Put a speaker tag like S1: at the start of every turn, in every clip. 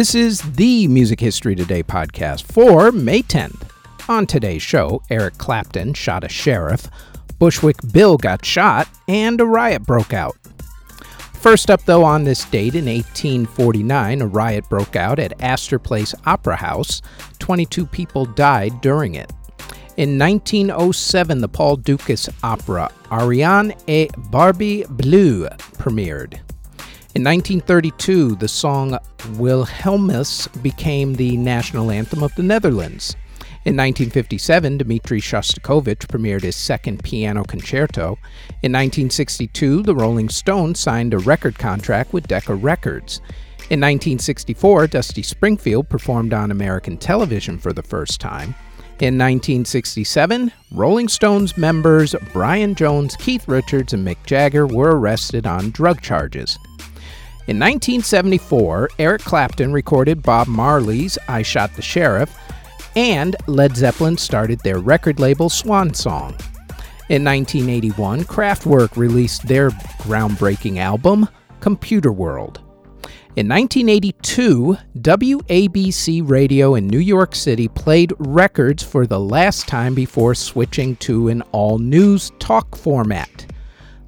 S1: This is the Music History Today podcast for May 10th. On today's show, Eric Clapton shot a sheriff, Bushwick Bill got shot, and a riot broke out. First up, though, on this date in 1849, a riot broke out at Astor Place Opera House. 22 people died during it. In 1907, the Paul Dukas opera Ariane et Barbie Bleue premiered. In 1932, the song Wilhelmus became the national anthem of the Netherlands. In 1957, Dmitri Shostakovich premiered his second piano concerto. In 1962, the Rolling Stones signed a record contract with Decca Records. In 1964, Dusty Springfield performed on American television for the first time. In 1967, Rolling Stones members Brian Jones, Keith Richards, and Mick Jagger were arrested on drug charges. In 1974, Eric Clapton recorded Bob Marley's I Shot the Sheriff, and Led Zeppelin started their record label Swan Song. In 1981, Kraftwerk released their groundbreaking album, Computer World. In 1982, WABC Radio in New York City played records for the last time before switching to an all news talk format.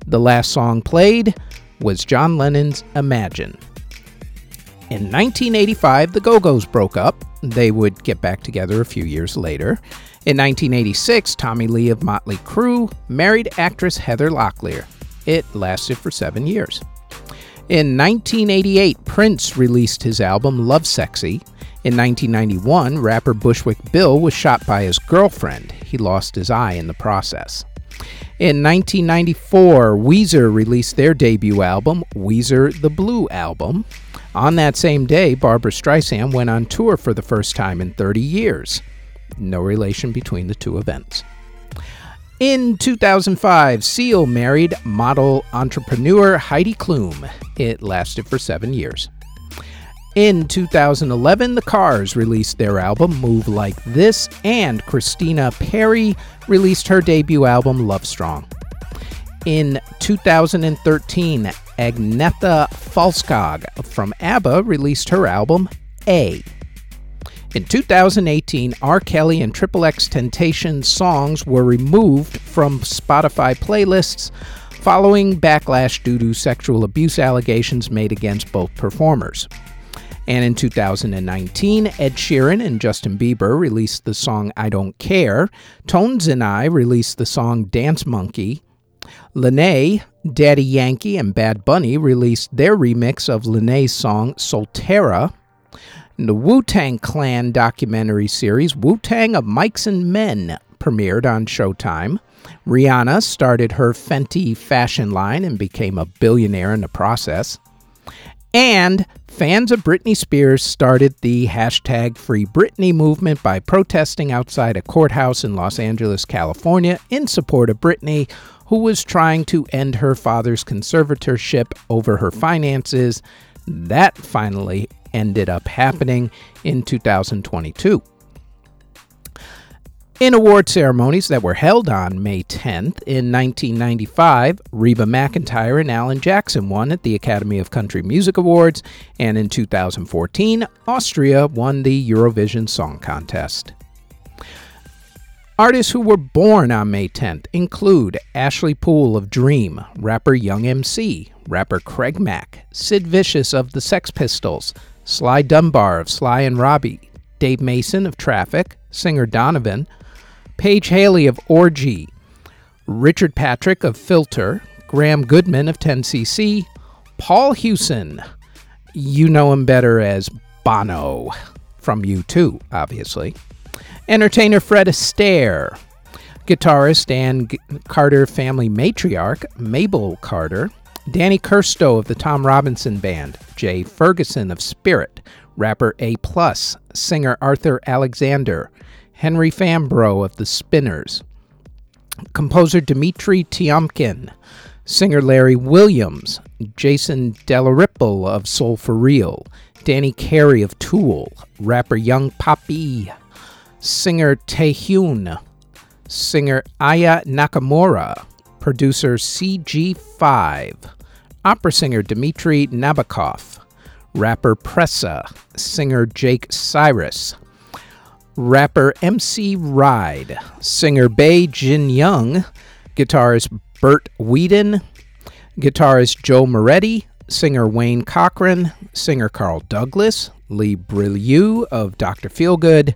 S1: The last song played was John Lennon's Imagine. In 1985, the Go Go's broke up. They would get back together a few years later. In 1986, Tommy Lee of Motley Crue married actress Heather Locklear. It lasted for seven years. In 1988, Prince released his album Lovesexy. In 1991, rapper Bushwick Bill was shot by his girlfriend. He lost his eye in the process. In 1994, Weezer released their debut album, Weezer the Blue Album. On that same day, Barbra Streisand went on tour for the first time in 30 years. No relation between the two events. In 2005, Seal married model entrepreneur Heidi Klum. It lasted for seven years. In 2011, the Cars released their album Move Like This, and Christina Perri released her debut album Love Strong. In 2013, Agnetha Fältskog from ABBA released her album A. In 2018, R. Kelly and Triple X Temptation songs were removed from Spotify playlists following backlash due to sexual abuse allegations made against both performers. And in 2019, Ed Sheeran and Justin Bieber released the song I Don't Care. Tones and I released the song Dance Monkey. Lunay, Daddy Yankee, and Bad Bunny released their remix of Lunay's song Soltera. The Wu Tang Clan documentary series Wu Tang of Mics and Men premiered on Showtime. Rihanna started her Fenty fashion line and became a billionaire in the process. And fans of Britney Spears started the hashtag Free Britney movement by protesting outside a courthouse in Los Angeles, California, in support of Britney, who was trying to end her father's conservatorship over her finances. That finally ended up happening in 2022. In award ceremonies that were held on May 10th, in 1995, Reba McEntire and Alan Jackson won at the Academy of Country Music Awards, and in 2014, Austria won the Eurovision Song Contest. Artists who were born on May 10th include Ashley Poole of Dream, rapper Young MC, rapper Craig Mack, Sid Vicious of the Sex Pistols, Sly Dunbar of Sly and Robbie, Dave Mason of Traffic, singer Donovan, Paige Haley of Orgy, Richard Patrick of Filter, Graham Gouldman of 10cc, Paul Hewson. You know him better as Bono from U2, obviously. Entertainer Fred Astaire, guitarist and G- Carter family matriarch Maybelle Carter, Danny Kustow of the Tom Robinson Band, Jay Ferguson of Spirit, rapper A singer Arthur Alexander, Henry Fambrough of the Spinners, composer Dmitri Tiomkin, singer Larry Williams, Jason Dalyrimple of Soul for Real, Danny Carey of Tool, rapper Young Poppy, singer Taehyun, singer Aya Nakamura, producer CG5, opera singer Dmitry Nabokov, rapper Pressa, singer Jake Cyrus, rapper MC Ride, singer Bae Jin Young, guitarist Bert Weedon, guitarist Joe Moretti, singer Wayne Cochran, singer Carl Douglas, Lee Brilleaux of Dr. Feelgood,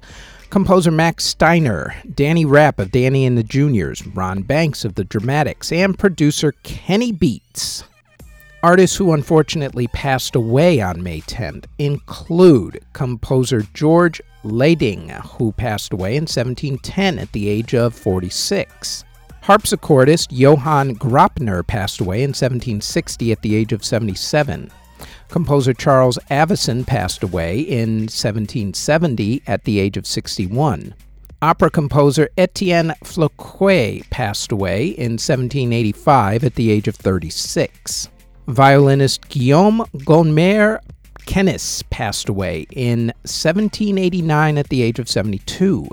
S1: composer Max Steiner, Danny Rapp of Danny and the Juniors, Ron Banks of the Dramatics, and producer Kenny Beats. Artists who unfortunately passed away on May 10th include composer George Lading, who passed away in 1710 at the age of 46. Harpsichordist Johann Graupner passed away in 1760 at the age of 77. Composer Charles Avison passed away in 1770 at the age of 61. Opera composer Etienne Floquet passed away in 1785 at the age of 36. Violinist Guillaume Gommaire Kennis passed away in 1789 at the age of 72.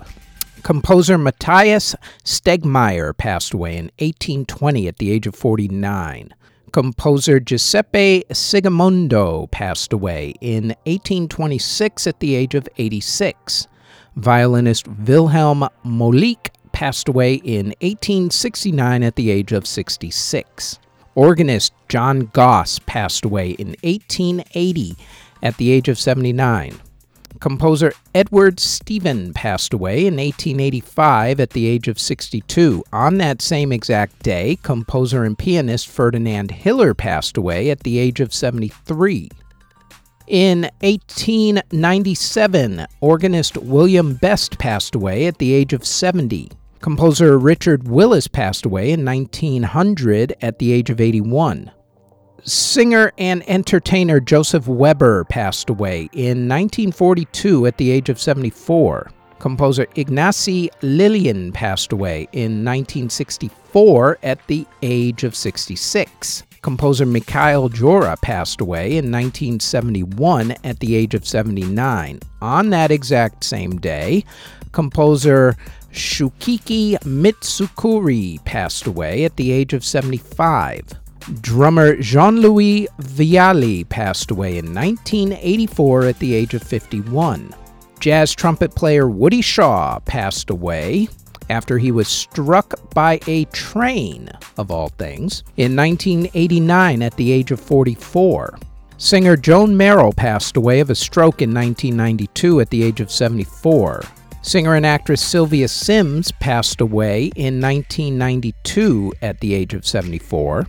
S1: Composer Matthias Stegmeyer passed away in 1820 at the age of 49. Composer Giuseppe Sigismondo passed away in 1826 at the age of 86. Violinist Wilhelm Molique passed away in 1869 at the age of 66. Organist John Goss passed away in 1880 at the age of 79. Composer Edward Stephen passed away in 1885 at the age of 62. On that same exact day, composer and pianist Ferdinand Hiller passed away at the age of 73. In 1897, organist William Best passed away at the age of 70. Composer Richard Willis passed away in 1900 at the age of 81. Singer and entertainer Joseph Weber passed away in 1942 at the age of 74. Composer Ignacy Lillian passed away in 1964 at the age of 66. Composer Mikhail Jora passed away in 1971 at the age of 79. On that exact same day, composer Shukichi Mitsukuri passed away at the age of 75. Drummer Jean Louis Viale passed away in 1984 at the age of 51. Jazz trumpet player Woody Shaw passed away after he was struck by a train, of all things, in 1989 at the age of 44. Singer Joan Merrill passed away of a stroke in 1992 at the age of 74. Singer and actress Sylvia Syms passed away in 1992 at the age of 74.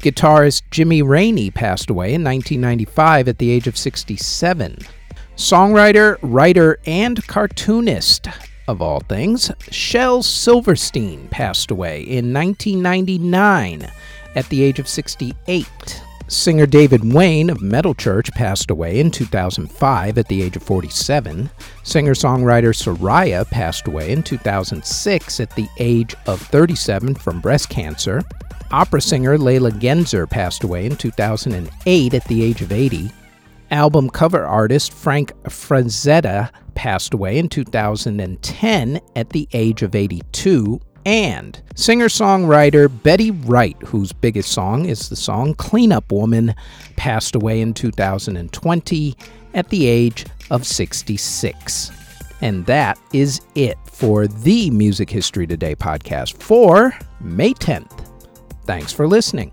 S1: Guitarist Jimmy Raney passed away in 1995 at the age of 67. Songwriter, writer, and cartoonist, of all things, Shel Silverstein passed away in 1999 at the age of 68. Singer David Wayne of Metal Church passed away in 2005 at the age of 47. Singer songwriter Soraya passed away in 2006 at the age of 37 from breast cancer. Opera singer Leyla Gencer passed away in 2008 at the age of 80. Album cover artist Frank Frazetta passed away in 2010 at the age of 82, and singer songwriter Betty Wright, whose biggest song is the song Cleanup Woman, passed away in 2020 at the age of 66. And that is it for the Music History Today podcast for May 10th. Thanks for listening.